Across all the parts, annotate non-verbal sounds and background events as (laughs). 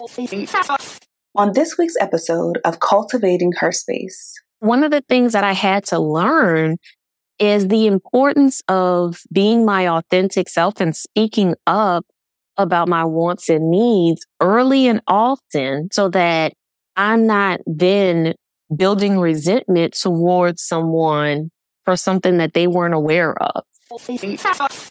(laughs) On this week's episode of Cultivating Her Space, one of the things that I had to learn is the importance of being my authentic self and speaking up about my wants and needs early and often so that I'm not then building resentment towards someone for something that they weren't aware of. (laughs)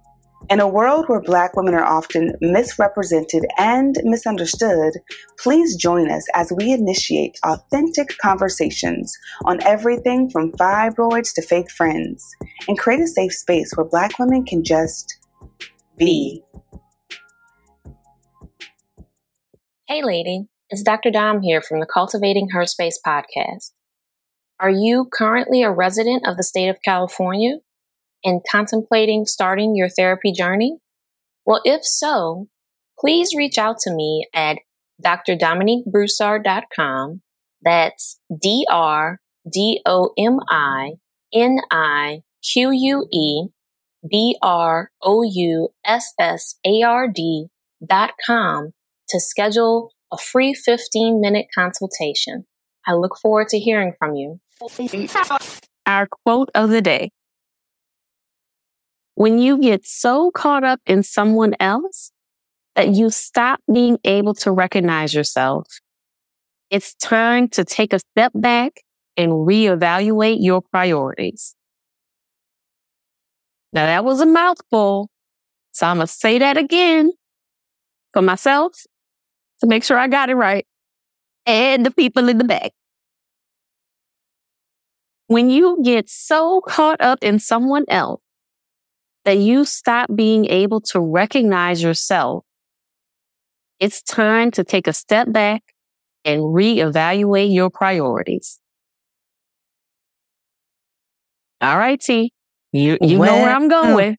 In a world where Black women are often misrepresented and misunderstood, please join us as we initiate authentic conversations on everything from fibroids to fake friends and create a safe space where Black women can just be. Hey, lady, it's Dr. Dom here from the Cultivating Her Space podcast. Are you currently a resident of the state of California? And contemplating starting your therapy journey? Well, if so, please reach out to me at drdominiquebroussard.com. That's D R D O M I N I Q U E B R O U S S A R D dot com to schedule a free 15 minute consultation. I look forward to hearing from you. Our quote of the day when you get so caught up in someone else that you stop being able to recognize yourself, it's time to take a step back and reevaluate your priorities. Now that was a mouthful. So I'm going to say that again for myself to make sure I got it right and the people in the back. When you get so caught up in someone else that you stop being able to recognize yourself, it's time to take a step back and reevaluate your priorities. All right, T. You you well, know where I'm going.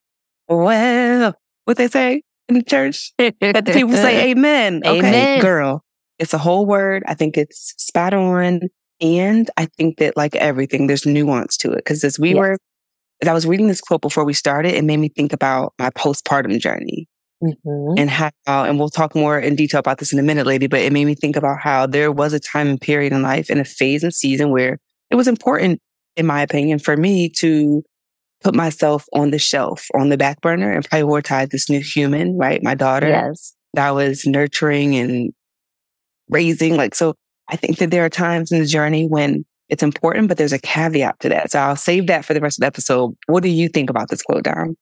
Well, what they say in the church? that the people say (laughs) amen. Okay, amen. girl. It's a whole word. I think it's spot on. And I think that like everything, there's nuance to it. Cause as we yes. were as I was reading this quote before we started, it made me think about my postpartum journey. Mm-hmm. And how, and we'll talk more in detail about this in a minute, lady, but it made me think about how there was a time and period in life and a phase and season where it was important, in my opinion, for me to put myself on the shelf, on the back burner and prioritize this new human, right? My daughter. Yes. That was nurturing and raising. Like, so I think that there are times in the journey when it's important, but there's a caveat to that. So I'll save that for the rest of the episode. What do you think about this quote, Dom?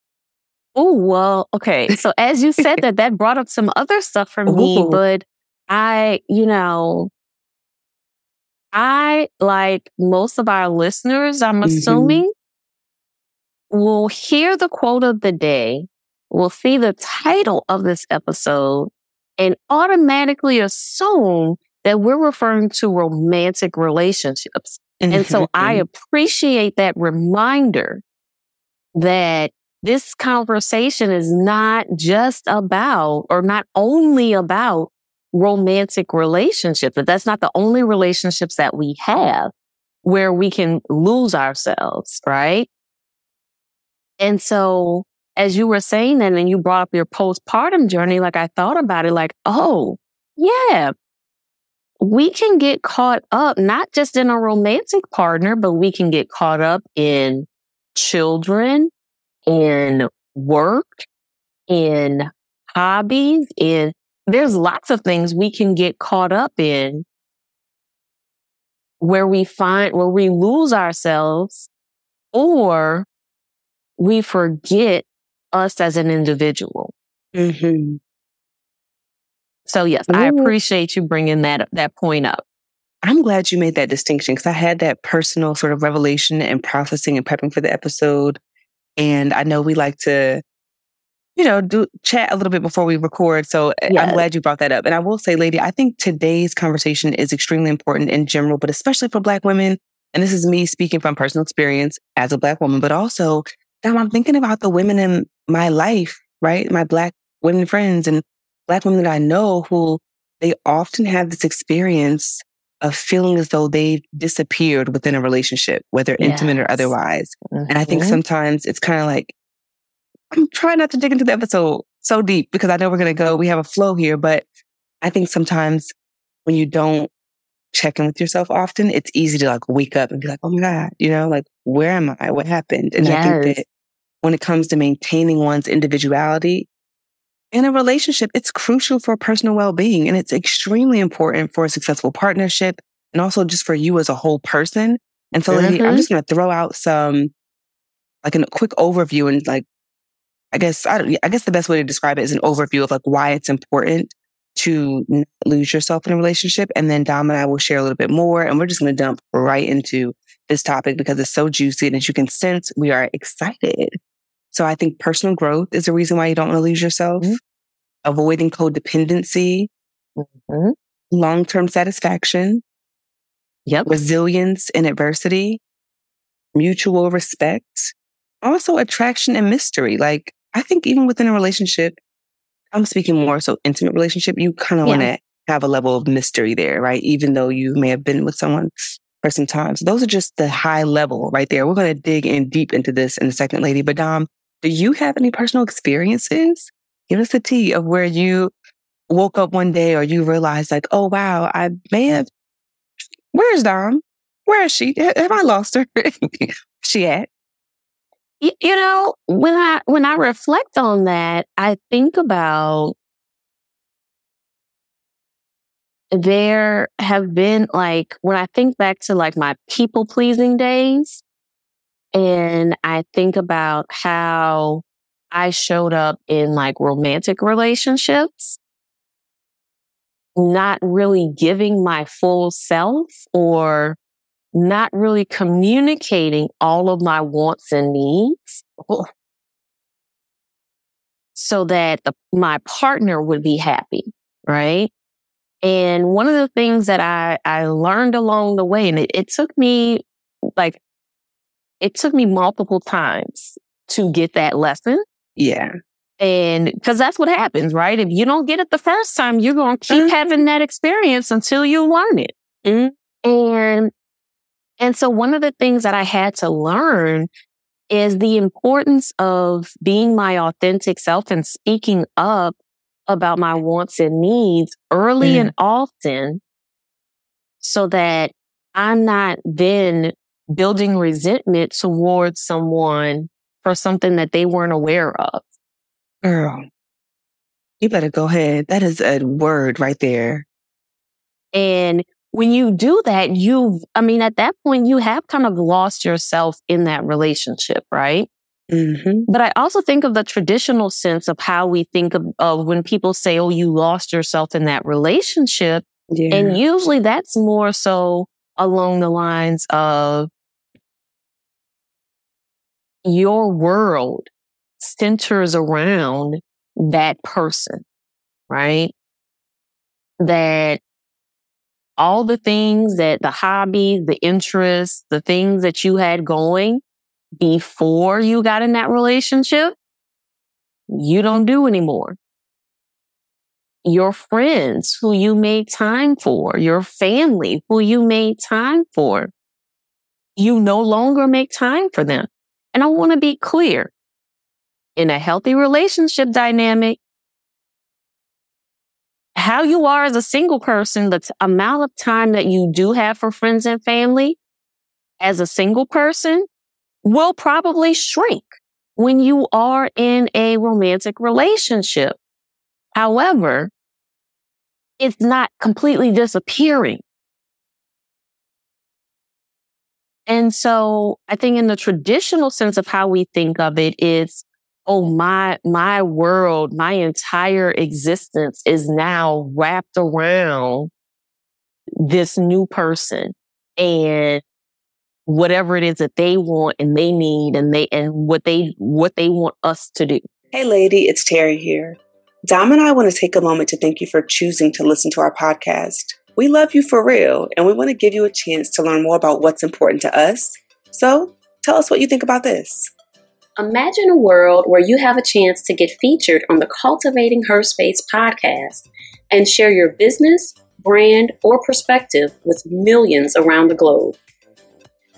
Oh, well, okay. So as you said (laughs) that, that brought up some other stuff for me, Ooh. but I, you know, I, like most of our listeners, I'm mm-hmm. assuming, will hear the quote of the day, will see the title of this episode, and automatically assume that we're referring to romantic relationships. And so I mm-hmm. appreciate that reminder that this conversation is not just about or not only about romantic relationships, that that's not the only relationships that we have where we can lose ourselves, right? And so as you were saying that and you brought up your postpartum journey, like I thought about it, like, oh, yeah, we can get caught up not just in a romantic partner, but we can get caught up in children, in work, in hobbies, in there's lots of things we can get caught up in where we find where we lose ourselves or we forget us as an individual. Mm-hmm. So yes, Ooh. I appreciate you bringing that that point up. I'm glad you made that distinction because I had that personal sort of revelation and processing and prepping for the episode. And I know we like to, you know, do chat a little bit before we record. So eh, yes. I'm glad you brought that up. And I will say, lady, I think today's conversation is extremely important in general, but especially for Black women. And this is me speaking from personal experience as a Black woman, but also now I'm thinking about the women in my life, right? My Black women friends and Black women that I know who they often have this experience of feeling as though they've disappeared within a relationship, whether yes. intimate or otherwise. Mm-hmm. And I think mm-hmm. sometimes it's kind of like, I'm trying not to dig into the episode so deep because I know we're going to go, we have a flow here, but I think sometimes when you don't check in with yourself often, it's easy to like wake up and be like, oh my God, you know, like, where am I? What happened? And yes. I think that when it comes to maintaining one's individuality, in a relationship, it's crucial for personal well-being and it's extremely important for a successful partnership and also just for you as a whole person. And so, mm-hmm. I'm just going to throw out some, like a quick overview and like, I guess, I don't, I guess the best way to describe it is an overview of like why it's important to lose yourself in a relationship. And then Dom and I will share a little bit more and we're just going to dump right into this topic because it's so juicy and as you can sense, we are excited. So I think personal growth is a reason why you don't want to lose yourself. Mm-hmm. Avoiding codependency, mm-hmm. long-term satisfaction, yep. resilience in adversity, mutual respect, also attraction and mystery. Like I think even within a relationship, I'm speaking more so intimate relationship, you kind of yeah. want to have a level of mystery there, right? Even though you may have been with someone for some time. So those are just the high level right there. We're going to dig in deep into this in a second, lady. But Dom, do you have any personal experiences? Give us the tea of where you woke up one day or you realized like, oh wow, I may have, where's Dom? Where is she? Have I lost her? (laughs) she at? You, you know, when I, when I reflect on that, I think about there have been like, when I think back to like my people pleasing days, and I think about how I showed up in like romantic relationships, not really giving my full self or not really communicating all of my wants and needs so that the, my partner would be happy. Right. And one of the things that I, I learned along the way, and it, it took me like it took me multiple times to get that lesson. Yeah. And because that's what happens, right? If you don't get it the first time, you're going to keep mm-hmm. having that experience until you learn it. Mm-hmm. And, and so one of the things that I had to learn is the importance of being my authentic self and speaking up about my wants and needs early mm. and often so that I'm not then building resentment towards someone for something that they weren't aware of. Girl, you better go ahead. That is a word right there. And when you do that, you've—I mean, at that point, you have kind of lost yourself in that relationship, right? Mm-hmm. But I also think of the traditional sense of how we think of, of when people say, oh, you lost yourself in that relationship. Yeah. And usually that's more so along the lines of your world centers around that person, right? That all the things that the hobbies, the interests, the things that you had going before you got in that relationship, you don't do anymore. Your friends who you made time for, your family who you made time for, you no longer make time for them. And I want to be clear in a healthy relationship dynamic, how you are as a single person, the t- amount of time that you do have for friends and family as a single person will probably shrink when you are in a romantic relationship. However, it's not completely disappearing. And so I think in the traditional sense of how we think of it is, oh, my, my world, my entire existence is now wrapped around this new person and whatever it is that they want and they need and they and what they what they want us to do. Hey lady, it's Terri here. Dom and I want to take a moment to thank you for choosing to listen to our podcast. We love you for real and we want to give you a chance to learn more about what's important to us. So, tell us what you think about this. Imagine a world where you have a chance to get featured on the Cultivating Her Space podcast and share your business, brand, or perspective with millions around the globe.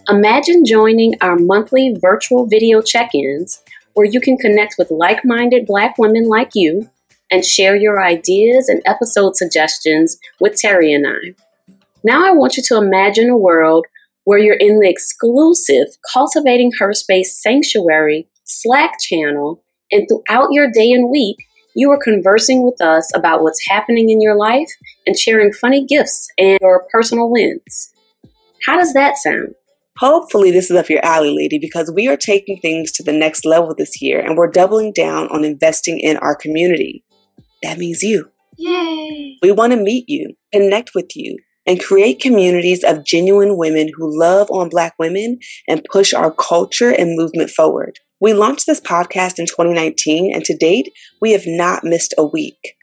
Imagine joining our monthly virtual video check ins where you can connect with like minded Black women like you and share your ideas and episode suggestions with Terri and I. Now, I want you to imagine a world where you're in the exclusive Cultivating Her Space Sanctuary Slack channel, and throughout your day and week, you are conversing with us about what's happening in your life and sharing funny gifts and your personal wins. How does that sound? Hopefully, this is up your alley, lady, because we are taking things to the next level this year and we're doubling down on investing in our community. That means you. Yay! We want to meet you, connect with you, and create communities of genuine women who love on Black women and push our culture and movement forward. We launched this podcast in 2019, and to date, we have not missed a week.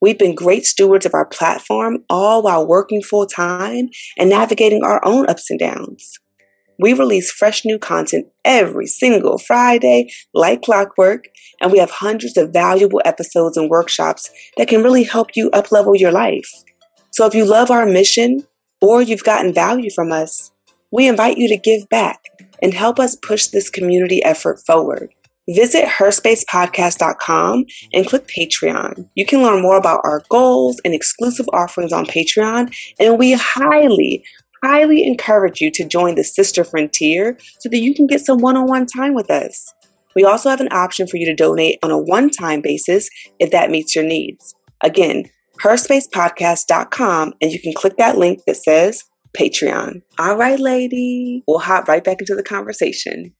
We've been great stewards of our platform, all while working full time and navigating our own ups and downs. We release fresh new content every single Friday, like clockwork, and we have hundreds of valuable episodes and workshops that can really help you uplevel your life. So if you love our mission or you've gotten value from us, we invite you to give back and help us push this community effort forward. Visit herspacepodcast.com and click Patreon. You can learn more about our goals and exclusive offerings on Patreon, and we highly, highly encourage you to join the Sister Frontier so that you can get some one on one time with us. We also have an option for you to donate on a one time basis if that meets your needs. Again, herspacepodcast.com, and you can click that link that says Patreon. All right, lady. We'll hop right back into the conversation.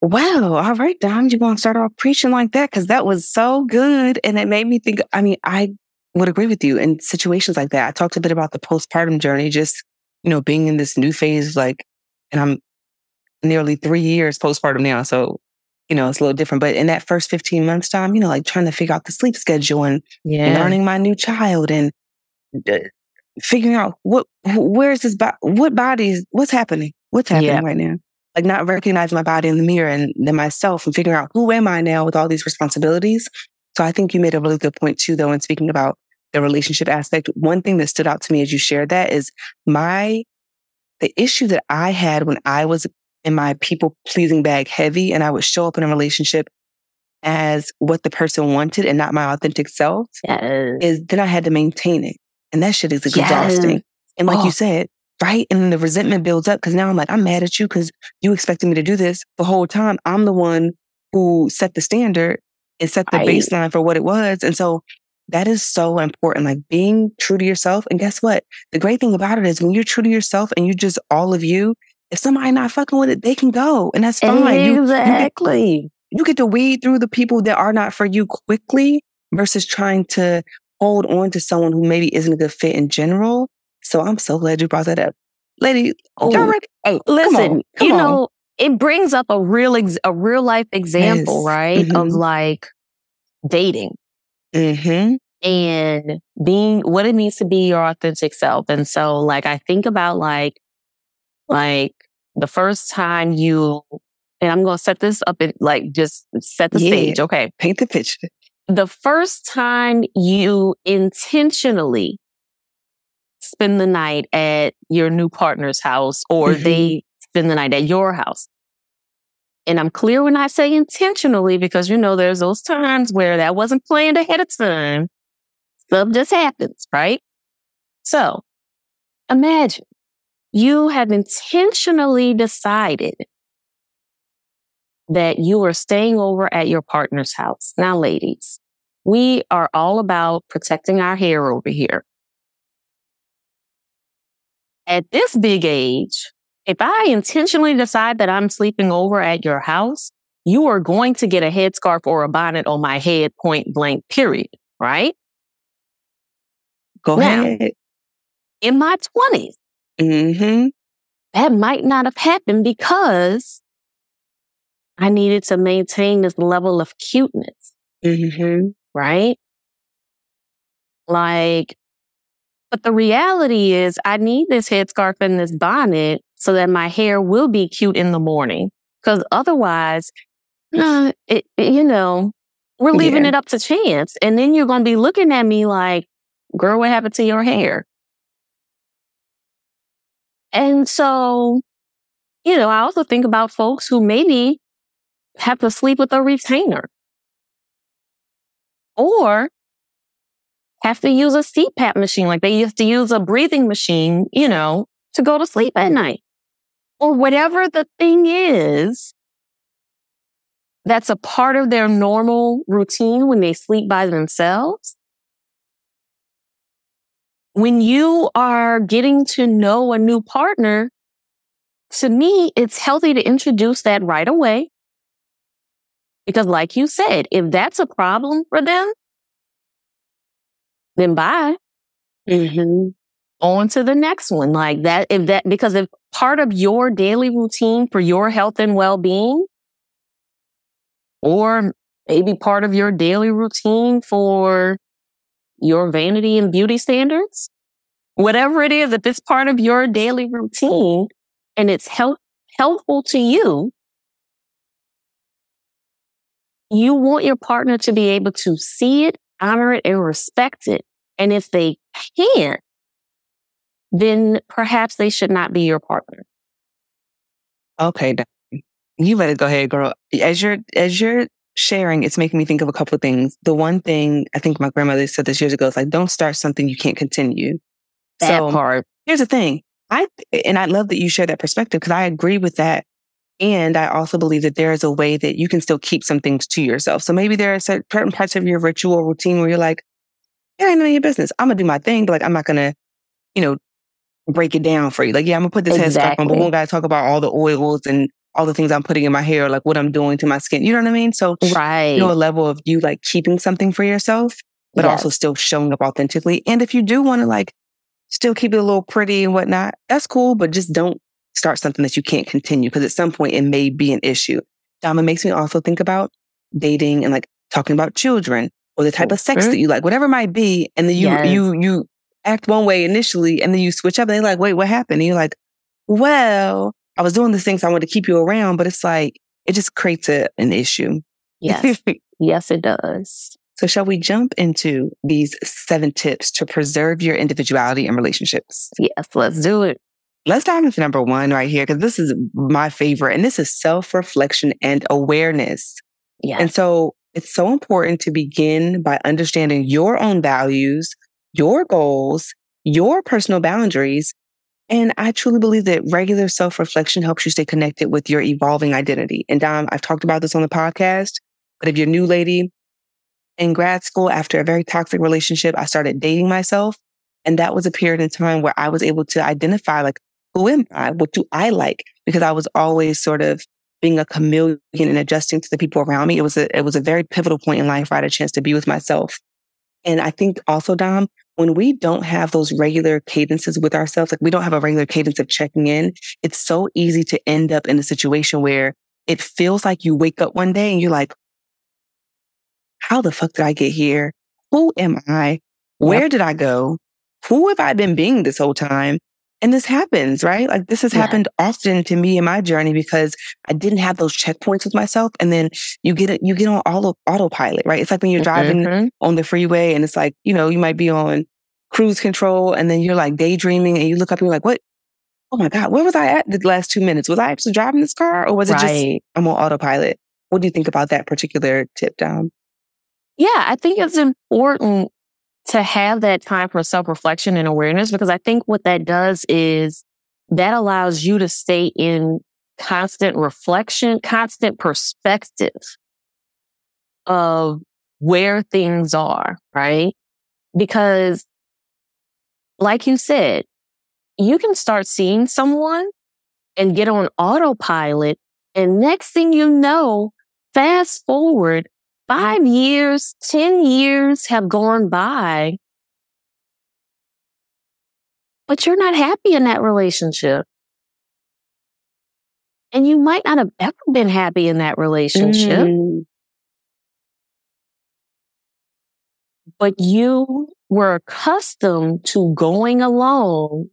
Wow. All right, Dom, you want to start off preaching like that? Because that was so good. And it made me think, I mean, I would agree with you in situations like that. I talked a bit about the postpartum journey, just, you know, being in this new phase, like, and I'm nearly three years postpartum now. So, you know, it's a little different. But in that first 15 months time, you know, like trying to figure out the sleep schedule and yeah. learning my new child and uh, figuring out what, where's this, bo- what bodies, what's happening? What's happening yeah. right now? Like not recognizing my body in the mirror and then myself and figuring out who am I now with all these responsibilities. So I think you made a really good point too, though, in speaking about the relationship aspect. One thing that stood out to me as you shared that is my, the issue that I had when I was in my people pleasing bag heavy and I would show up in a relationship as what the person wanted and not my authentic self yes. is then I had to maintain it. And that shit is exhausting. Yes. And like oh. you said, right? And then the resentment builds up because now I'm like, I'm mad at you because you expected me to do this the whole time. I'm the one who set the standard and set the right. baseline for what it was. And so that is so important, like being true to yourself. And guess what? The great thing about it is when you're true to yourself and you just all of you, if somebody not fucking with it, they can go and that's fine. Exactly. You, you, get, you get to weed through the people that are not for you quickly versus trying to hold on to someone who maybe isn't a good fit in general. So I'm so glad you brought that up. Lady, oh, hey, listen, come on, come you on. know, it brings up a real ex- a real life example, yes. right? Mm-hmm. Of like dating. Mm-hmm. And being what it means to be your authentic self. And so like I think about like like the first time you and I'm gonna set this up and like just set the yeah. stage. Okay. Paint the picture the first time you intentionally spend the night at your new partner's house or mm-hmm. they spend the night at your house. And I'm clear when I say intentionally because you know there's those times where that wasn't planned ahead of time. Stuff just happens, right? So imagine you have intentionally decided that you are staying over at your partner's house. Now, ladies, we are all about protecting our hair over here. At this big age, if I intentionally decide that I'm sleeping over at your house, you are going to get a headscarf or a bonnet on my head point blank, period. Right? Go now, ahead. In my 20s, mm-hmm. that might not have happened because I needed to maintain this level of cuteness. Mm-hmm. Right? Like, but the reality is I need this headscarf and this bonnet so that my hair will be cute in the morning. Cause otherwise, uh, it, you know, we're leaving yeah. it up to chance. And then you're going to be looking at me like, girl, what happened to your hair? And so, you know, I also think about folks who maybe have to sleep with a retainer or have to use a CPAP machine. Like they used to use a breathing machine, you know, to go to sleep at night or whatever the thing is that's a part of their normal routine when they sleep by themselves. When you are getting to know a new partner, to me, it's healthy to introduce that right away. Because like you said, if that's a problem for them, then bye. Mm-hmm. On to the next one. Like that, if that, because if part of your daily routine for your health and well-being, or maybe part of your daily routine for your vanity and beauty standards, whatever it is, if it's part of your daily routine and it's help, helpful to you, you want your partner to be able to see it, honor it, and respect it. And if they can't, then perhaps they should not be your partner. Okay, you better go ahead, girl. As you're as you're sharing, it's making me think of a couple of things. The one thing I think my grandmother said this years ago is like, don't start something you can't continue. That so part. Here's the thing. I and I love that you share that perspective because I agree with that. And I also believe that there is a way that you can still keep some things to yourself. So maybe there are certain parts of your ritual routine where you're like, yeah, I know your business. I'm gonna do my thing, but like I'm not gonna, you know, break it down for you. Like, yeah, I'm gonna put this exactly. headscarf on, but we gotta talk about all the oils and all the things I'm putting in my hair, like what I'm doing to my skin. You know what I mean? So, right. you know, a level of you like keeping something for yourself, but yes. also still showing up authentically. And if you do want to like still keep it a little pretty and whatnot, that's cool, but just don't start something that you can't continue because at some point it may be an issue. Dom, it makes me also think about dating and like talking about children or the type of sex that you like, whatever it might be. And then you, yes. you, you act one way initially and then you switch up and they're like, wait, what happened? And you're like, well, I was doing the things So I wanted to keep you around, but it's like, it just creates a, an issue. Yes. (laughs) yes, it does. So shall we jump into these seven tips to preserve your individuality in relationships? Yes, let's do it. Let's dive into number one right here, because this is my favorite, and this is self-reflection and awareness. Yeah. And so it's so important to begin by understanding your own values, your goals, your personal boundaries. And I truly believe that regular self reflection helps you stay connected with your evolving identity. And Dom, I've talked about this on the podcast, but if you're a new lady in grad school after a very toxic relationship, I started dating myself. And that was a period in time where I was able to identify like, who am I? What do I like? Because I was always sort of being a chameleon and adjusting to the people around me. It was a, it was a very pivotal point in life where I had a chance to be with myself. And I think also, Dom, when we don't have those regular cadences with ourselves, like we don't have a regular cadence of checking in, it's so easy to end up in a situation where it feels like you wake up one day and you're like, how the fuck did I get here? Who am I? Where yep. did I go? Who have I been being this whole time? And this happens, right? Like this has yeah. happened often to me in my journey because I didn't have those checkpoints with myself. And then you get it, you get on auto autopilot, right? It's like when you're driving mm-hmm. on the freeway and it's like, you know, you might be on cruise control and then you're like daydreaming and you look up and you're like, what? Oh my God, where was I at the last two minutes? Was I actually driving this car or was it just I'm on autopilot? What do you think about that particular tip Dom? Yeah, I think it's important to have that time for self reflection and awareness because I think what that does is that allows you to stay in constant reflection, constant perspective of where things are, right? Because like you said, you can start seeing someone and get on autopilot. And next thing you know, fast forward five years, 10 years have gone by, but you're not happy in that relationship. And you might not have ever been happy in that relationship. Mm. But you were accustomed to going alone,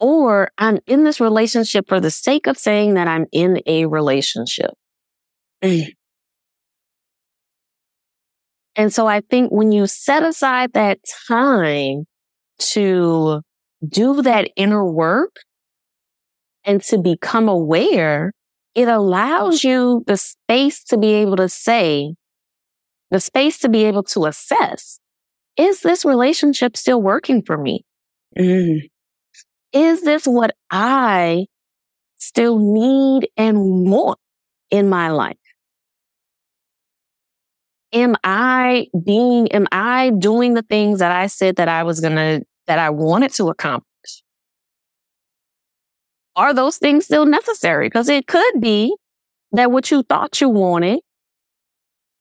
or I'm in this relationship for the sake of saying that I'm in a relationship. Mm. And so I think when you set aside that time to do that inner work and to become aware, it allows you the space to be able to say, the space to be able to assess, is this relationship still working for me? Mm. Is this what I still need and want in my life? Am I being, am I doing the things that I said that I was going to, that I wanted to accomplish? Are those things still necessary? Because it could be that what you thought you wanted,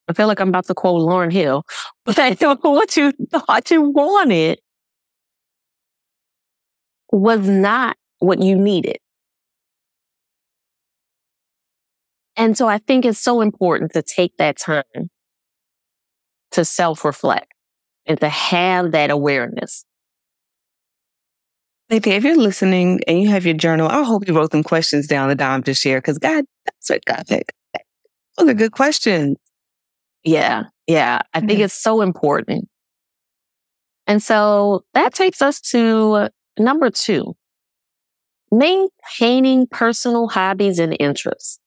I feel like I'm about to quote Lauryn Hill, (laughs) but (laughs) what you thought you wanted was not what you needed. And so I think it's so important to take that time to self reflect and to have that awareness. Maybe if you're listening and you have your journal, I hope you wrote them questions down that Dom just shared because God, that's what God picked. Those are good questions. Yeah. Yeah. I think mm-hmm. it's so important. And so that takes us to number two, maintaining personal hobbies and interests.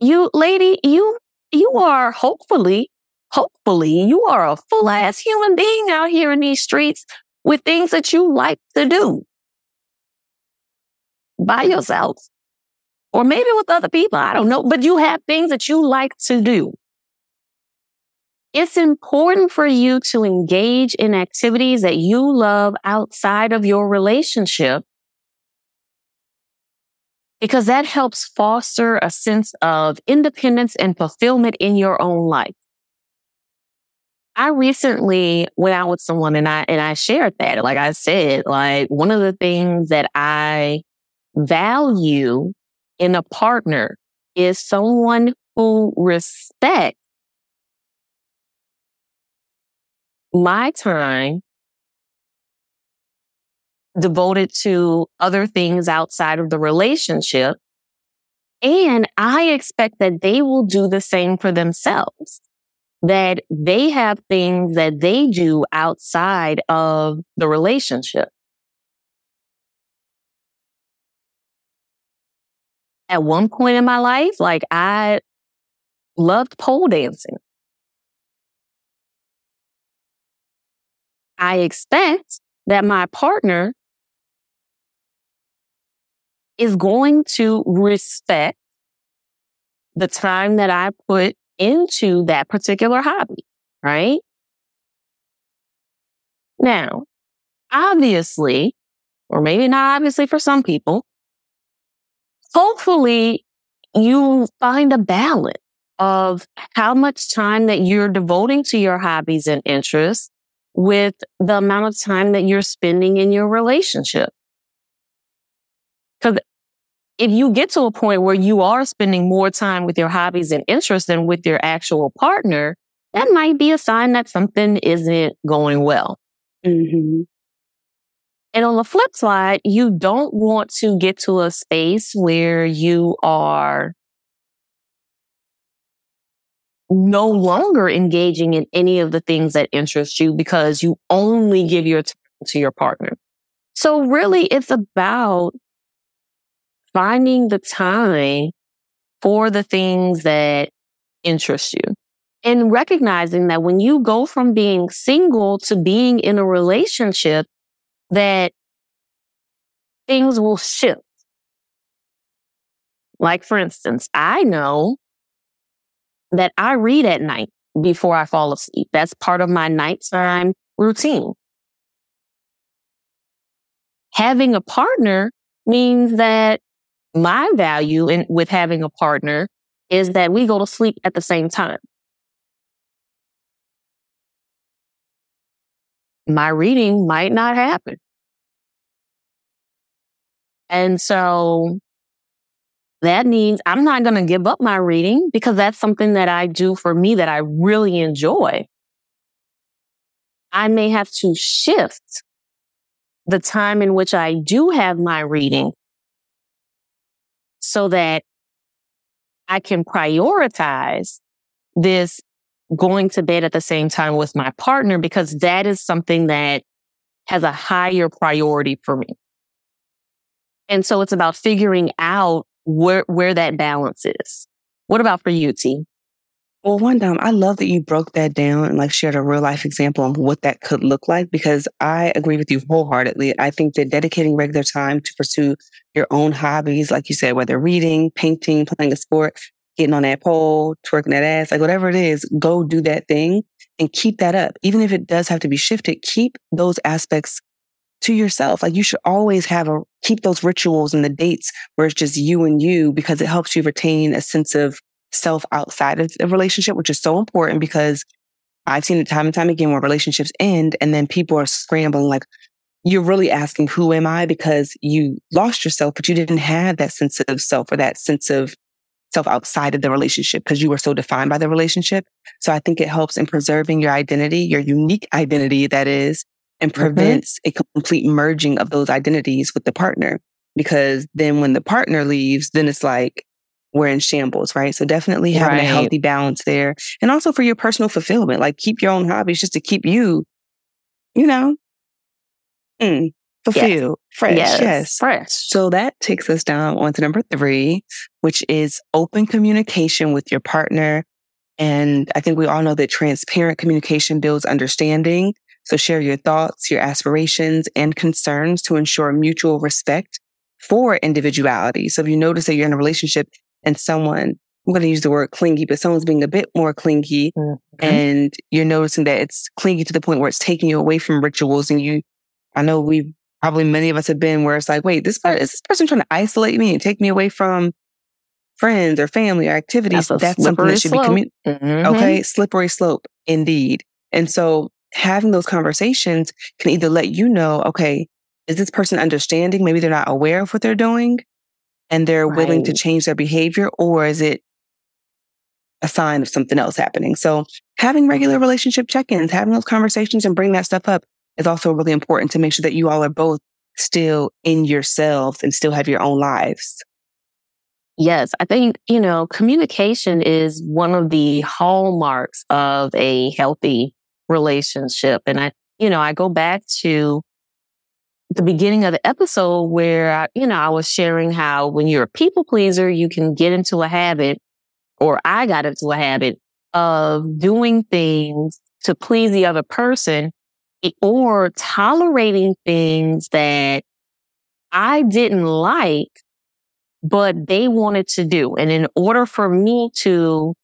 You lady, you, you are hopefully hopefully you are a full ass human being out here in these streets with things that you like to do by yourself or maybe with other people. I don't know, but you have things that you like to do. It's important for you to engage in activities that you love outside of your relationship because that helps foster a sense of independence and fulfillment in your own life. I recently went out with someone and I and I shared that. Like I said, like one of the things that I value in a partner is someone who respects my time devoted to other things outside of the relationship. And I expect that they will do the same for themselves that they have things that they do outside of the relationship. At one point in my life, like I loved pole dancing. I expect that my partner is going to respect the time that I put into that particular hobby, right? Now, obviously, or maybe not obviously for some people, hopefully you find a balance of how much time that you're devoting to your hobbies and interests with the amount of time that you're spending in your relationship. Because if you get to a point where you are spending more time with your hobbies and interests than with your actual partner, that might be a sign that something isn't going well. Mm-hmm. And on the flip side, you don't want to get to a space where you are no longer engaging in any of the things that interest you because you only give your time to your partner. So really it's about finding the time for the things that interest you and recognizing that when you go from being single to being in a relationship, that things will shift. Like, for instance, I know that I read at night before I fall asleep. That's part of my nighttime routine. Having a partner means that my value in with having a partner is that we go to sleep at the same time. My reading might not happen. And so that means I'm not going to give up my reading because that's something that I do for me that I really enjoy. I may have to shift the time in which I do have my reading so that I can prioritize this going to bed at the same time with my partner because that is something that has a higher priority for me. And so it's about figuring out where, where that balance is. What about for you, T? Well, one time, I love that you broke that down and like shared a real life example of what that could look like because I agree with you wholeheartedly. I think that dedicating regular time to pursue your own hobbies, like you said, whether reading, painting, playing a sport, getting on that pole, twerking that ass, like whatever it is, go do that thing and keep that up. Even if it does have to be shifted, keep those aspects to yourself. Like you should always have a keep those rituals and the dates where it's just you and you because it helps you retain a sense of self outside of the relationship, which is so important because I've seen it time and time again where relationships end and then people are scrambling like, you're really asking, who am I? Because you lost yourself, but you didn't have that sense of self or that sense of self outside of the relationship because you were so defined by the relationship. So I think it helps in preserving your identity, your unique identity that is, and mm-hmm. prevents mm-hmm. a complete merging of those identities with the partner. Because then when the partner leaves, then it's like, we're in shambles, right? So definitely having right. a healthy balance there. And also for your personal fulfillment, like keep your own hobbies just to keep you, you know, mm, fulfilled, yes. fresh. Yes. yes. Fresh. So that takes us down onto number three, which is open communication with your partner. And I think we all know that transparent communication builds understanding. So share your thoughts, your aspirations and concerns to ensure mutual respect for individuality. So if you notice that you're in a relationship and someone, I'm going to use the word clingy, but someone's being a bit more clingy mm-hmm. and you're noticing that it's clingy to the point where it's taking you away from rituals. And you, I know we probably many of us have been where it's like, wait, this person, is this person trying to isolate me and take me away from friends or family or activities? That's, That's something that should slope. be commu- mm-hmm. Okay. Slippery slope indeed. And so having those conversations can either let you know, okay, is this person understanding? Maybe they're not aware of what they're doing and they're right. willing to change their behavior, or is it a sign of something else happening? So having regular relationship check-ins, having those conversations and bring that stuff up is also really important to make sure that you all are both still in yourselves and still have your own lives. Yes, I think, you know, communication is one of the hallmarks of a healthy relationship. And I, you know, I go back to the beginning of the episode where, I, you know, I was sharing how when you're a people pleaser, you can get into a habit, or I got into a habit of doing things to please the other person eh, or tolerating things that I didn't like, but they wanted to do. And in order for me to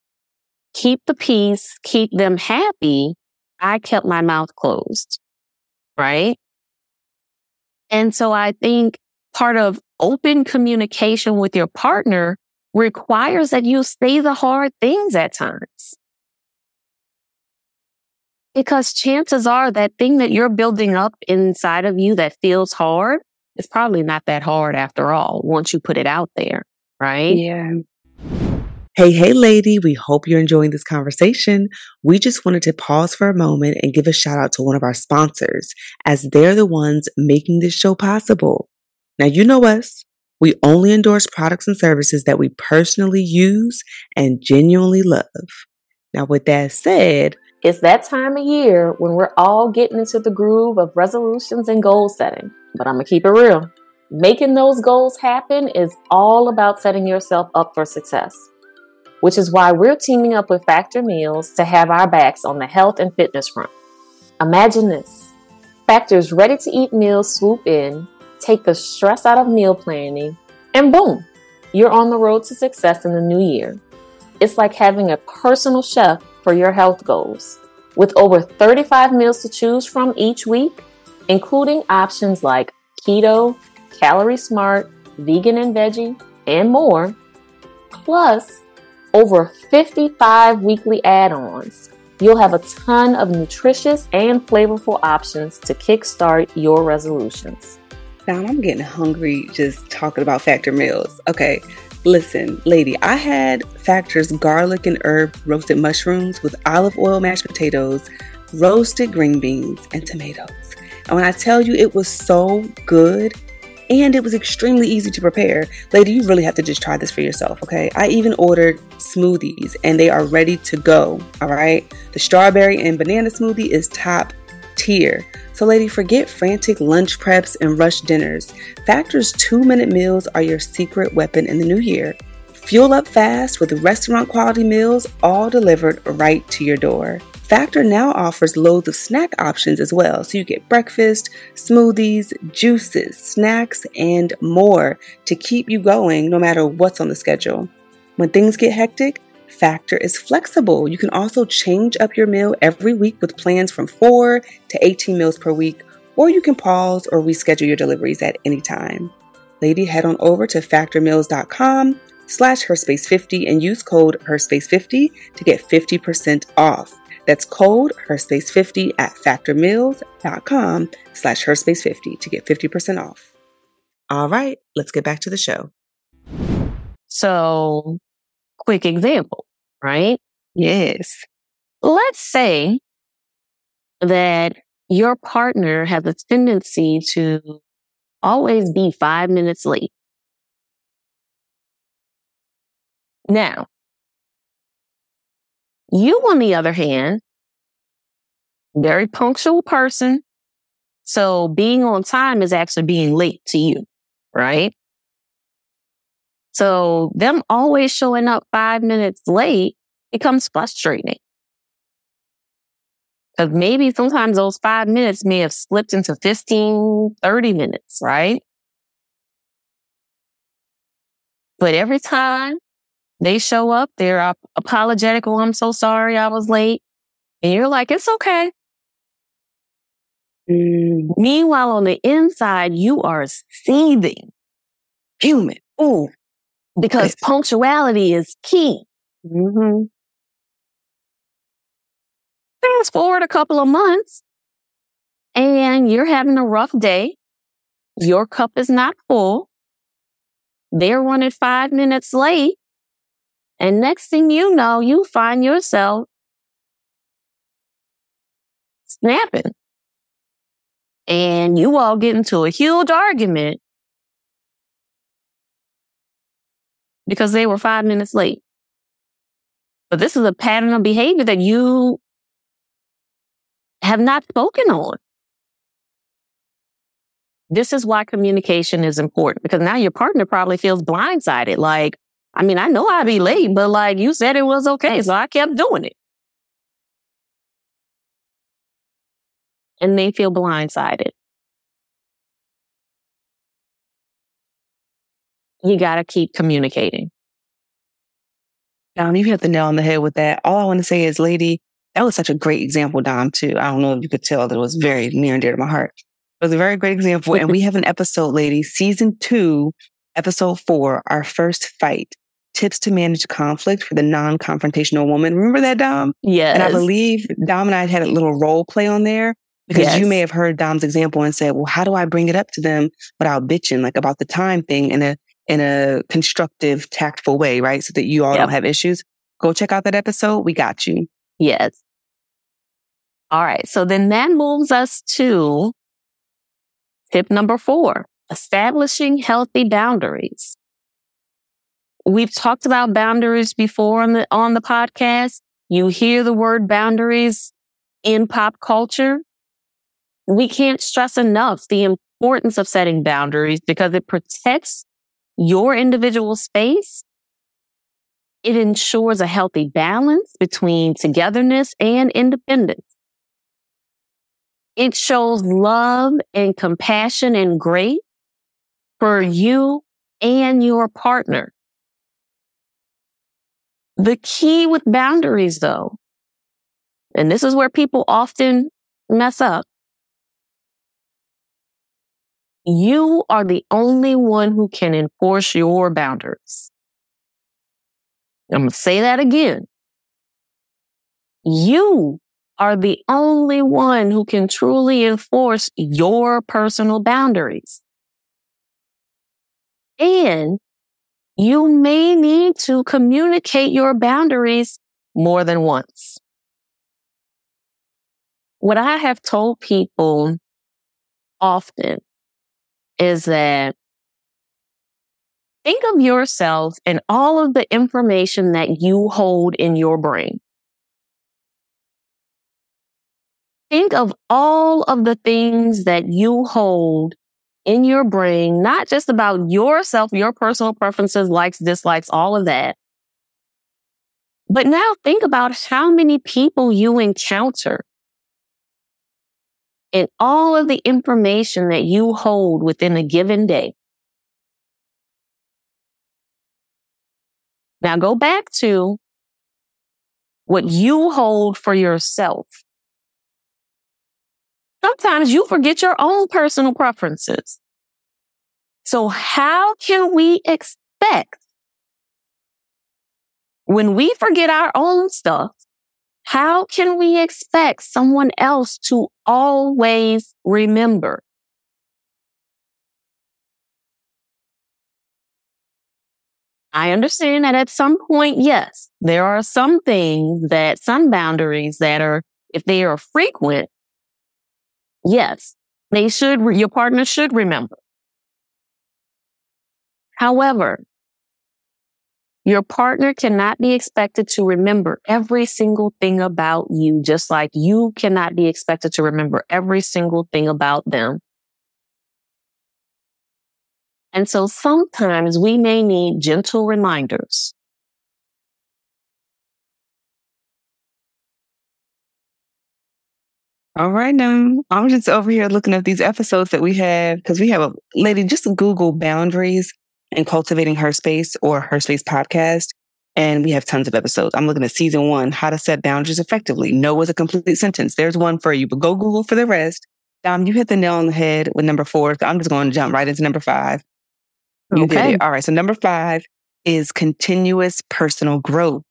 keep the peace, keep them happy, I kept my mouth closed. Right. And so I think part of open communication with your partner requires that you say the hard things at times. Because chances are that thing that you're building up inside of you that feels hard is probably not that hard after all, once you put it out there, right? Yeah. Hey, hey, lady, we hope you're enjoying this conversation. We just wanted to pause for a moment and give a shout out to one of our sponsors, as they're the ones making this show possible. Now, you know us. We only endorse products and services that we personally use and genuinely love. Now, with that said, it's that time of year when we're all getting into the groove of resolutions and goal setting. But I'm going to keep it real. Making those goals happen is all about setting yourself up for success which is why we're teaming up with Factor Meals to have our backs on the health and fitness front. Imagine this Factor's ready to eat meals swoop in, take the stress out of meal planning, and boom, you're on the road to success in the new year. It's like having a personal chef for your health goals. With over 35 meals to choose from each week, including options like keto, calorie smart, vegan and veggie, and more, plus over 55 weekly add ons. You'll have a ton of nutritious and flavorful options to kickstart your resolutions. Now, I'm getting hungry just talking about Factor meals. Okay, listen, lady, I had Factor's garlic and herb roasted mushrooms with olive oil mashed potatoes, roasted green beans, and tomatoes. And when I tell you it was so good, and it was extremely easy to prepare. Lady, you really have to just try this for yourself, okay? I even ordered smoothies and they are ready to go, all right? The strawberry and banana smoothie is top tier. So, lady, forget frantic lunch preps and rush dinners. Factor's two minute meals are your secret weapon in the new year. Fuel up fast with restaurant quality meals all delivered right to your door. Factor now offers loads of snack options as well. So you get breakfast, smoothies, juices, snacks, and more to keep you going no matter what's on the schedule. When things get hectic, Factor is flexible. You can also change up your meal every week with plans from 4 to 18 meals per week, or you can pause or reschedule your deliveries at any time. Lady, head on over to factormeals.com slash herspace50 and use code herspace50 to get 50% off. That's code HerSpace50 at factormeals.com slash HerSpace50 to get 50% off. All right, let's get back to the show. So, quick example, right? Yes. Let's say that your partner has a tendency to always be five minutes late. Now, you, on the other hand, very punctual person. So being on time is actually being late to you, right? So them always showing up five minutes late becomes frustrating. Because maybe sometimes those five minutes may have slipped into 15, 30 minutes, right? But every time they show up, they're apologetic. Oh, I'm so sorry I was late. And you're like, it's okay. Mm. Meanwhile, on the inside, you are seething. Human. Ooh. Because punctuality is key. Mm-hmm. Fast forward a couple of months and you're having a rough day. Your cup is not full. They're running five minutes late. And next thing you know, you find yourself snapping. And you all get into a huge argument because they were five minutes late. But this is a pattern of behavior that you have not spoken on. This is why communication is important because now your partner probably feels blindsided. Like, I mean, I know I'd be late, but like you said, it was okay. So I kept doing it. And they feel blindsided. You got to keep communicating. Dom, you hit the nail on the head with that. All I want to say is, lady, that was such a great example, Dom, too. I don't know if you could tell that it was very near and dear to my heart. It was a very great example. and we have an episode, lady, season two, episode four, our first fight tips to manage conflict for the non-confrontational woman. Remember that, Dom? Yes. And I believe Dom and I had a little role play on there because yes. you may have heard Dom's example and said, well, how do I bring it up to them without bitching, like about the time thing in a, in a constructive, tactful way, right? So that you all yep. don't have issues. Go check out that episode. We got you. Yes. All right. So then that moves us to tip number four, establishing healthy boundaries. We've talked about boundaries before on the, on the podcast. You hear the word boundaries in pop culture. We can't stress enough the importance of setting boundaries because it protects your individual space. It ensures a healthy balance between togetherness and independence. It shows love and compassion and grace for you and your partner. The key with boundaries though, and this is where people often mess up. You are the only one who can enforce your boundaries. I'm going to say that again. You are the only one who can truly enforce your personal boundaries. And you may need to communicate your boundaries more than once. What I have told people often is that think of yourself and all of the information that you hold in your brain. Think of all of the things that you hold in your brain, not just about yourself, your personal preferences, likes, dislikes, all of that. But now think about how many people you encounter and all of the information that you hold within a given day. Now go back to what you hold for yourself. Sometimes you forget your own personal preferences. So how can we expect when we forget our own stuff, how can we expect someone else to always remember? I understand that at some point, yes, there are some things that some boundaries that are, if they are frequent, yes, they should, your partner should remember. However, your partner cannot be expected to remember every single thing about you, just like you cannot be expected to remember every single thing about them. And so sometimes we may need gentle reminders. All right, now I'm just over here looking at these episodes that we have because we have a lady just Google boundaries and cultivating her space or her space podcast. And we have tons of episodes. I'm looking at season one, how to set boundaries effectively. No was a complete sentence. There's one for you, but go Google for the rest. Dom, you hit the nail on the head with number four. So I'm just going to jump right into number five. You okay. did it. All right. So number five is continuous personal growth.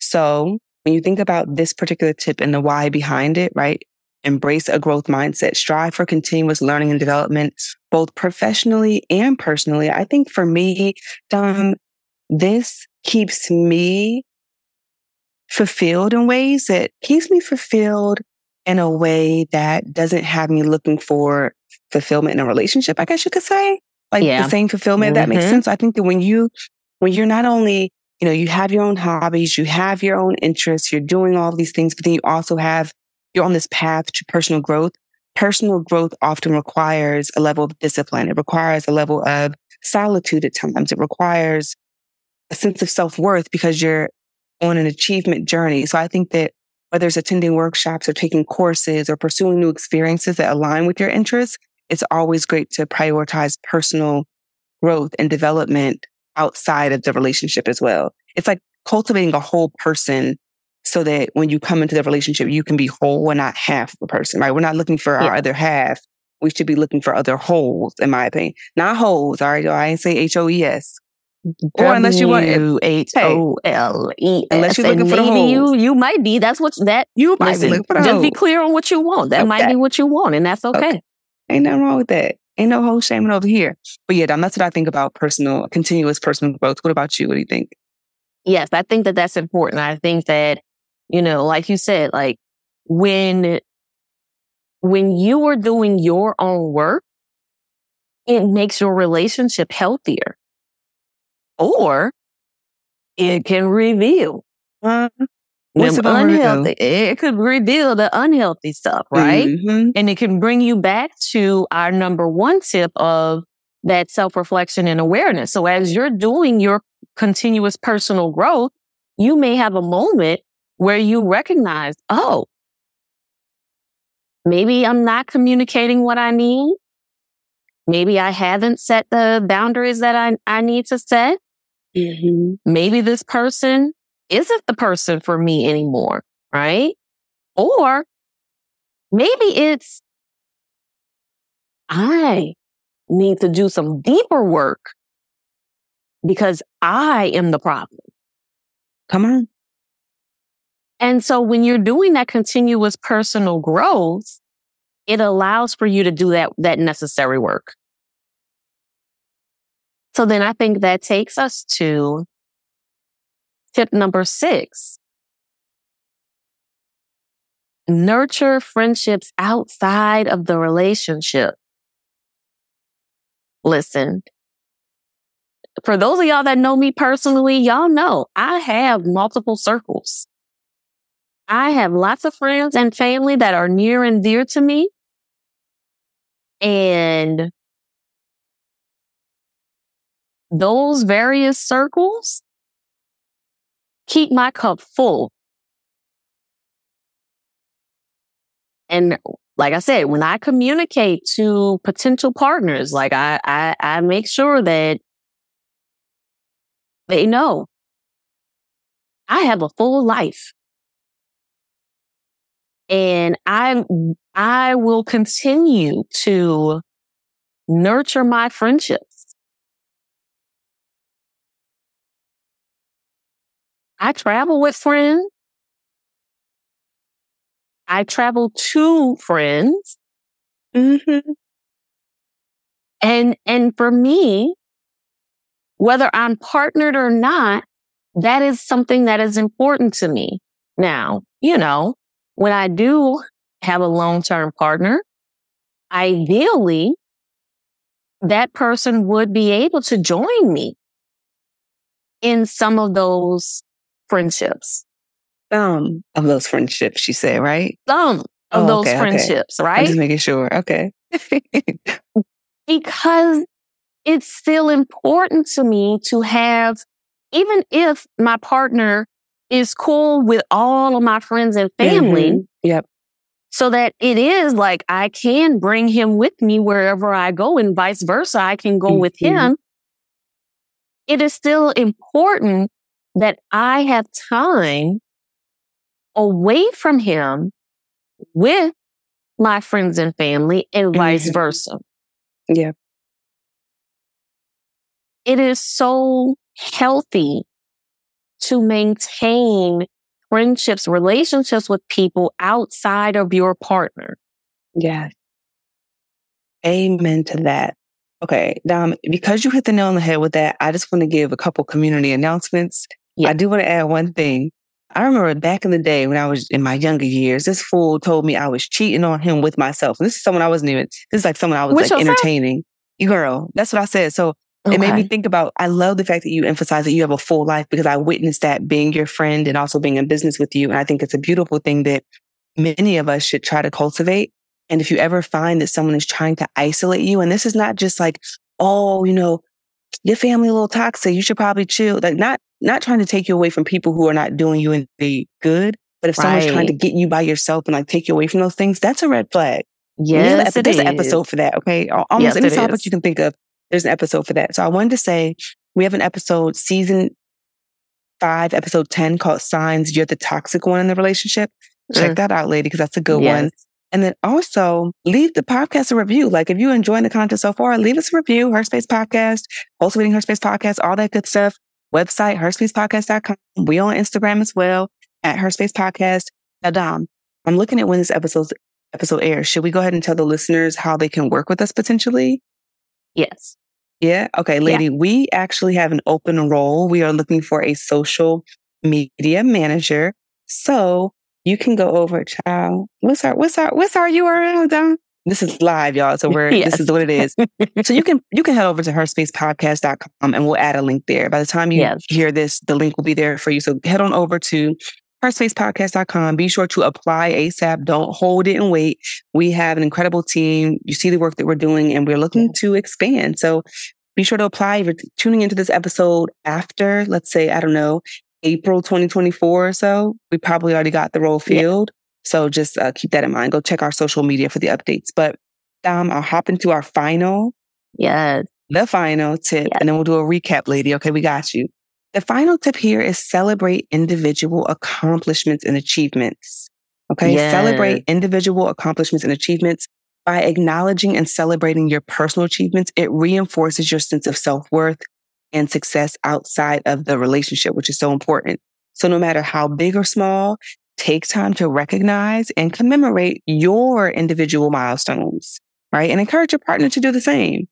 So when you think about this particular tip and the why behind it, right? Embrace a growth mindset, strive for continuous learning and development, both professionally and personally. I think for me, Dom, this keeps me fulfilled in ways that keeps me fulfilled in a way that doesn't have me looking for fulfillment in a relationship, I guess you could say like yeah. the same fulfillment. Mm-hmm. That makes mm-hmm. sense. I think that when you, when you're not only, you know, you have your own hobbies, you have your own interests, you're doing all these things, but then you also have, you're on this path to personal growth. Personal growth often requires a level of discipline. It requires a level of solitude at times. It requires a sense of self worth because you're on an achievement journey. So I think that whether it's attending workshops or taking courses or pursuing new experiences that align with your interests, it's always great to prioritize personal growth and development outside of the relationship as well. It's like cultivating a whole person so that when you come into the relationship, you can be whole and not half a person, right? We're not looking for yeah. our other half. We should be looking for other holes, in my opinion. Not holes, all right? I ain't say H O E S. Or unless you want H O L E. Unless you're looking for the holes. You, you might be. That's what that you might listen, be looking for. Just holes. be clear on what you want. That okay. might be what you want, and that's okay. okay. Ain't nothing wrong with that. Ain't no whole shaming over here. But yeah, that's what I think about personal, continuous personal growth. What about you? What do you think? Yes, I think that that's important. I think that, you know, like you said, like when, when you are doing your own work, it makes your relationship healthier or it can reveal uh, What's unhealthy. It could reveal the unhealthy stuff, right? Mm-hmm. And it can bring you back to our number one tip of that self reflection and awareness. So as you're doing your continuous personal growth, you may have a moment where you recognize, oh, maybe I'm not communicating what I need. Maybe I haven't set the boundaries that I, I need to set. Mm-hmm. Maybe this person isn't the person for me anymore, right? Or maybe it's I need to do some deeper work because I am the problem. Come on. And so when you're doing that continuous personal growth, it allows for you to do that, that necessary work. So then I think that takes us to tip number six. Nurture friendships outside of the relationship. Listen, for those of y'all that know me personally, y'all know I have multiple circles. I have lots of friends and family that are near and dear to me. And those various circles keep my cup full. And like I said, when I communicate to potential partners, like I, I, I make sure that they know I have a full life. And I, I will continue to nurture my friendships. I travel with friends. I travel to friends. Mm-hmm. And, and for me, whether I'm partnered or not, that is something that is important to me. Now, you know, when I do have a long-term partner, ideally that person would be able to join me in some of those friendships some of those friendships, you say, right? Some of oh, those okay, friendships, okay. right? I'm just making sure. Okay. (laughs) because it's still important to me to have, even if my partner is cool with all of my friends and family. Mm-hmm. Yep. So that it is like I can bring him with me wherever I go and vice versa. I can go mm-hmm. with him. It is still important that I have time away from him with my friends and family and mm-hmm. vice versa. Yeah. It is so healthy to maintain friendships, relationships with people outside of your partner. Yeah. Amen to that. Okay, Dom, because you hit the nail on the head with that, I just want to give a couple community announcements. Yeah. I do want to add one thing. I remember back in the day when I was in my younger years, this fool told me I was cheating on him with myself. And this is someone I wasn't even, this is like someone I was Which like entertaining. You girl, that's what I said. So okay. it made me think about, I love the fact that you emphasize that you have a full life because I witnessed that being your friend and also being in business with you. And I think it's a beautiful thing that many of us should try to cultivate. And if you ever find that someone is trying to isolate you, and this is not just like, oh, you know, your family a little toxic, you should probably chill. Like not not trying to take you away from people who are not doing you any good. But if right. someone's trying to get you by yourself and like take you away from those things, that's a red flag. Yes, there's an episode for that. Okay, almost yes, any topic you can think of, there's an episode for that. So I wanted to say we have an episode, season five, episode ten, called "Signs You're the Toxic One in the Relationship." Check mm. that out, lady, because that's a good yes. one. And then also leave the podcast a review. Like if you're enjoying the content so far, leave us a review. Her Space Podcast, cultivating Her Space Podcast, all that good stuff website, herspacepodcast.com. We on Instagram as well at Herspace Podcast. Now, Dom, I'm looking at when this episode episode airs. Should we go ahead and tell the listeners how they can work with us potentially? Yes. Yeah. Okay, lady, yeah. we actually have an open role. We are looking for a social media manager. So you can go over, child. What's our what's our what's our URL, Dom? This is live, y'all. So we're yes. this is what it is. (laughs) so you can you can head over to herspacepodcast.com and we'll add a link there. By the time you yes. hear this, the link will be there for you. So head on over to herspacepodcast.com. Be sure to apply ASAP. Don't hold it and wait. We have an incredible team. You see the work that we're doing and we're looking to expand. So be sure to apply if you're tuning into this episode after, let's say, I don't know, April 2024 or so. We probably already got the role filled. So just uh, keep that in mind. Go check our social media for the updates. But um, I'll hop into our final. Yes. The final tip, yes. and then we'll do a recap, lady. Okay, we got you. The final tip here is celebrate individual accomplishments and achievements. Okay. Yes. Celebrate individual accomplishments and achievements by acknowledging and celebrating your personal achievements. It reinforces your sense of self worth and success outside of the relationship, which is so important. So no matter how big or small, take time to recognize and commemorate your individual milestones, right? And encourage your partner to do the same.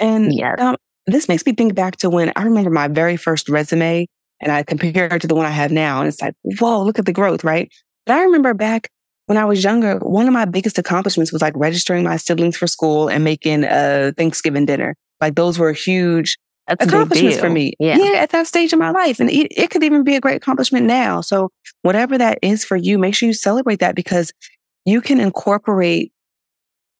And yes. um, this makes me think back to when I remember my very first resume and I compare it to the one I have now. And it's like, whoa, look at the growth, right? But I remember back when I was younger, one of my biggest accomplishments was like registering my siblings for school and making a Thanksgiving dinner. Like those were huge That's accomplishments for me. Yeah. yeah, at that stage of my life. And it, it could even be a great accomplishment now. So whatever that is for you, make sure you celebrate that because you can incorporate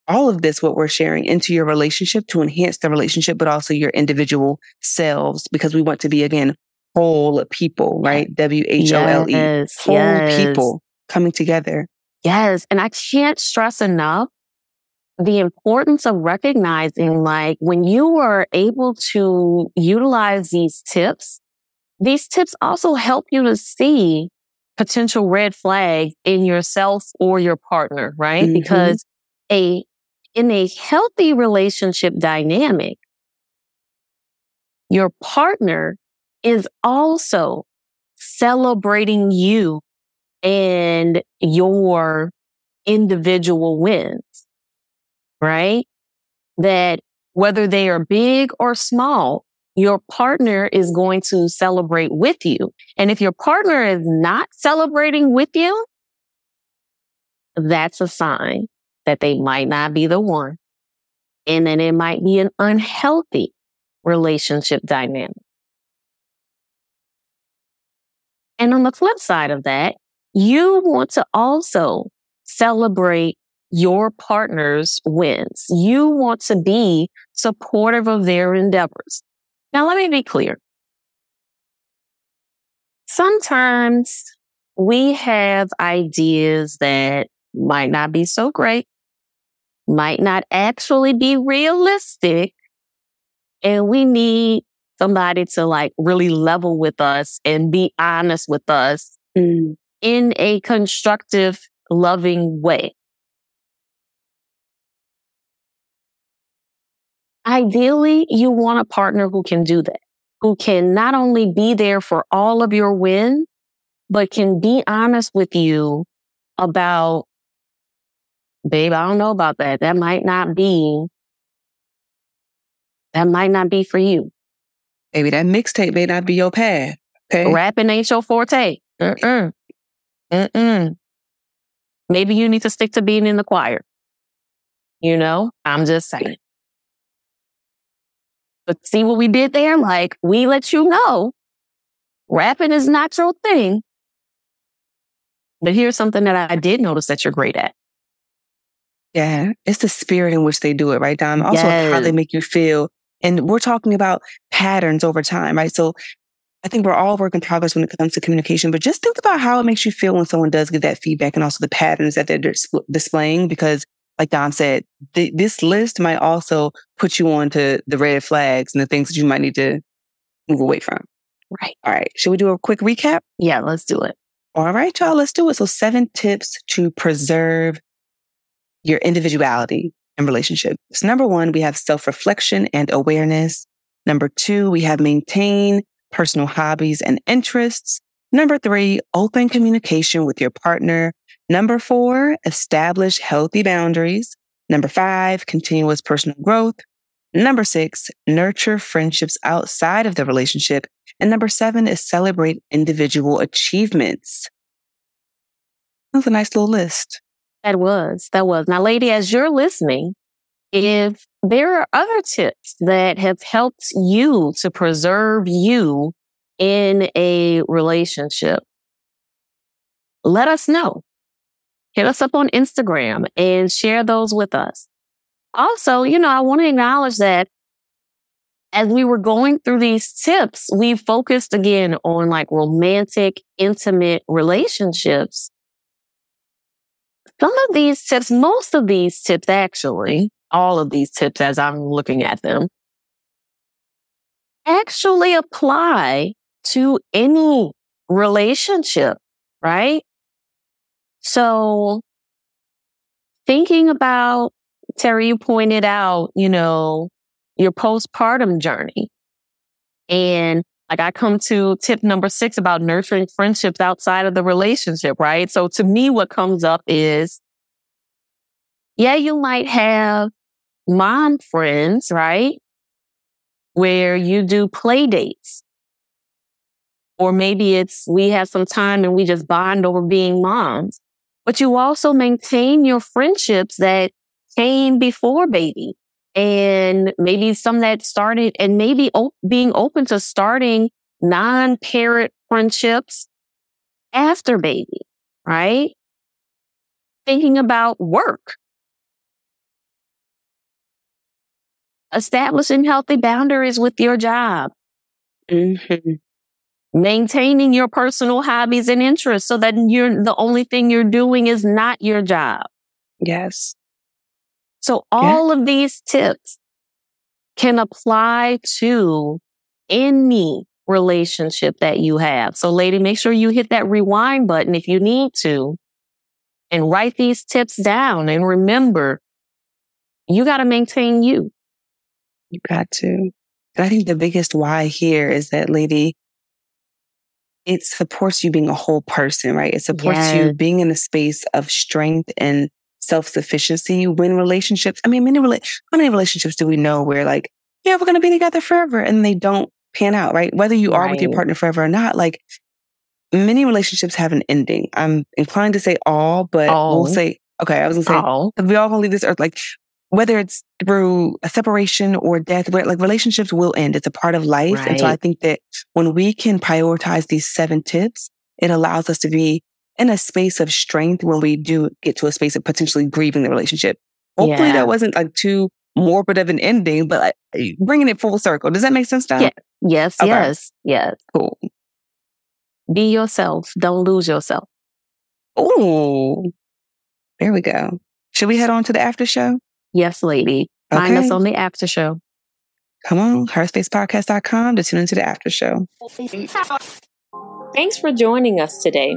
all of this, what we're sharing into your relationship to enhance the relationship, but also your individual selves because we want to be again whole people, right? W H O L E. Whole yes. people coming together. Yes. And I can't stress enough the importance of recognizing like when you are able to utilize these tips, these tips also help you to see potential red flags in yourself or your partner, right? Mm-hmm. Because a, in a healthy relationship dynamic, your partner is also celebrating you and your individual wins, right? That whether they are big or small, your partner is going to celebrate with you. And if your partner is not celebrating with you, that's a sign that they might not be the one. And then it might be an unhealthy relationship dynamic. And on the flip side of that, you want to also celebrate your partner's wins. You want to be supportive of their endeavors. Now, let me be clear. Sometimes we have ideas that might not be so great, might not actually be realistic, and we need somebody to like really level with us and be honest with us mm in a constructive, loving way. Ideally, you want a partner who can do that, who can not only be there for all of your wins, but can be honest with you about, babe, I don't know about that. That might not be, that might not be for you. Maybe that mixtape may not be your path. Okay. Rapping ain't your forte. Uh-uh. Mm-mm. Maybe you need to stick to being in the choir. You know, I'm just saying. But see what we did there? Like, we let you know rapping is not your thing. But here's something that I did notice that you're great at. Yeah, it's the spirit in which they do it, right, Dom? Also, yes. how they make you feel. And we're talking about patterns over time, right? So I think we're all work in progress when it comes to communication, but just think about how it makes you feel when someone does give that feedback and also the patterns that they're dis- displaying. Because, like Dom said, th- this list might also put you on to the red flags and the things that you might need to move away from. Right. All right. Should we do a quick recap? Yeah, let's do it. All right, y'all, let's do it. So, seven tips to preserve your individuality in relationships. Number one, we have self reflection and awareness. Number two, we have maintain personal hobbies and interests. Number three, open communication with your partner. Number four, establish healthy boundaries. Number five, continuous personal growth. Number six, nurture friendships outside of the relationship. And number seven is celebrate individual achievements. That was a nice little list. That was, that was. Now, lady, as you're listening, if there are other tips that have helped you to preserve you in a relationship, let us know. Hit us up on Instagram and share those with us. Also, you know, I want to acknowledge that as we were going through these tips, we focused again on like romantic, intimate relationships. Some of these tips, most of these tips actually, all of these tips as I'm looking at them actually apply to any relationship, right? So thinking about Terri, you pointed out, you know, your postpartum journey and Like I come to tip number six about nurturing friendships outside of the relationship, right? So to me, what comes up is, yeah, you might have mom friends, right? Where you do play dates. Or maybe it's we have some time and we just bond over being moms. But you also maintain your friendships that came before baby and maybe some that started and maybe op- being open to starting non-parent friendships after baby, right? Thinking about work. Establishing healthy boundaries with your job. Mm-hmm. Maintaining your personal hobbies and interests so that you're the only thing you're doing is not your job. Yes. So all yeah. of these tips can apply to any relationship that you have. So lady, make sure you hit that rewind button if you need to and write these tips down. And remember, you got to maintain you. You got to. And I think the biggest why here is that lady, it supports you being a whole person, right? It supports yes. you being in a space of strength and self sufficiency when relationships, I mean, many, rela- how many relationships do we know where like, yeah, we're going to be together forever and they don't pan out, right? Whether you are right. with your partner forever or not, like many relationships have an ending. I'm inclined to say all, but all. we'll say, okay, I was going to say, all. we all going to leave this earth, like whether it's through a separation or death, where like relationships will end. It's a part of life. Right. And so I think that when we can prioritize these seven tips, it allows us to be in a space of strength when we do get to a space of potentially grieving the relationship. Hopefully yeah. that wasn't like too morbid of an ending, but like eh, bringing it full circle. Does that make sense, Dom? Yeah. Yes, okay. yes, yes. Cool. Be yourself. Don't lose yourself. Oh, there we go. Should we head on to the after show? Yes, lady. Okay. Find us on the after show. Come on, herspacepodcast.com to tune into the after show. Thanks for joining us today.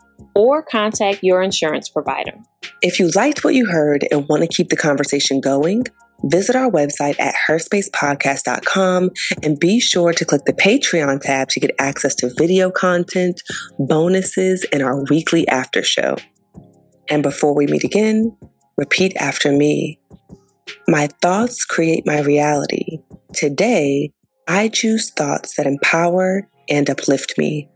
or contact your insurance provider. If you liked what you heard and want to keep the conversation going, visit our website at herspacepodcast.com and be sure to click the Patreon tab to get access to video content, bonuses, and our weekly after show. And before we meet again, repeat after me. My thoughts create my reality. Today, I choose thoughts that empower and uplift me.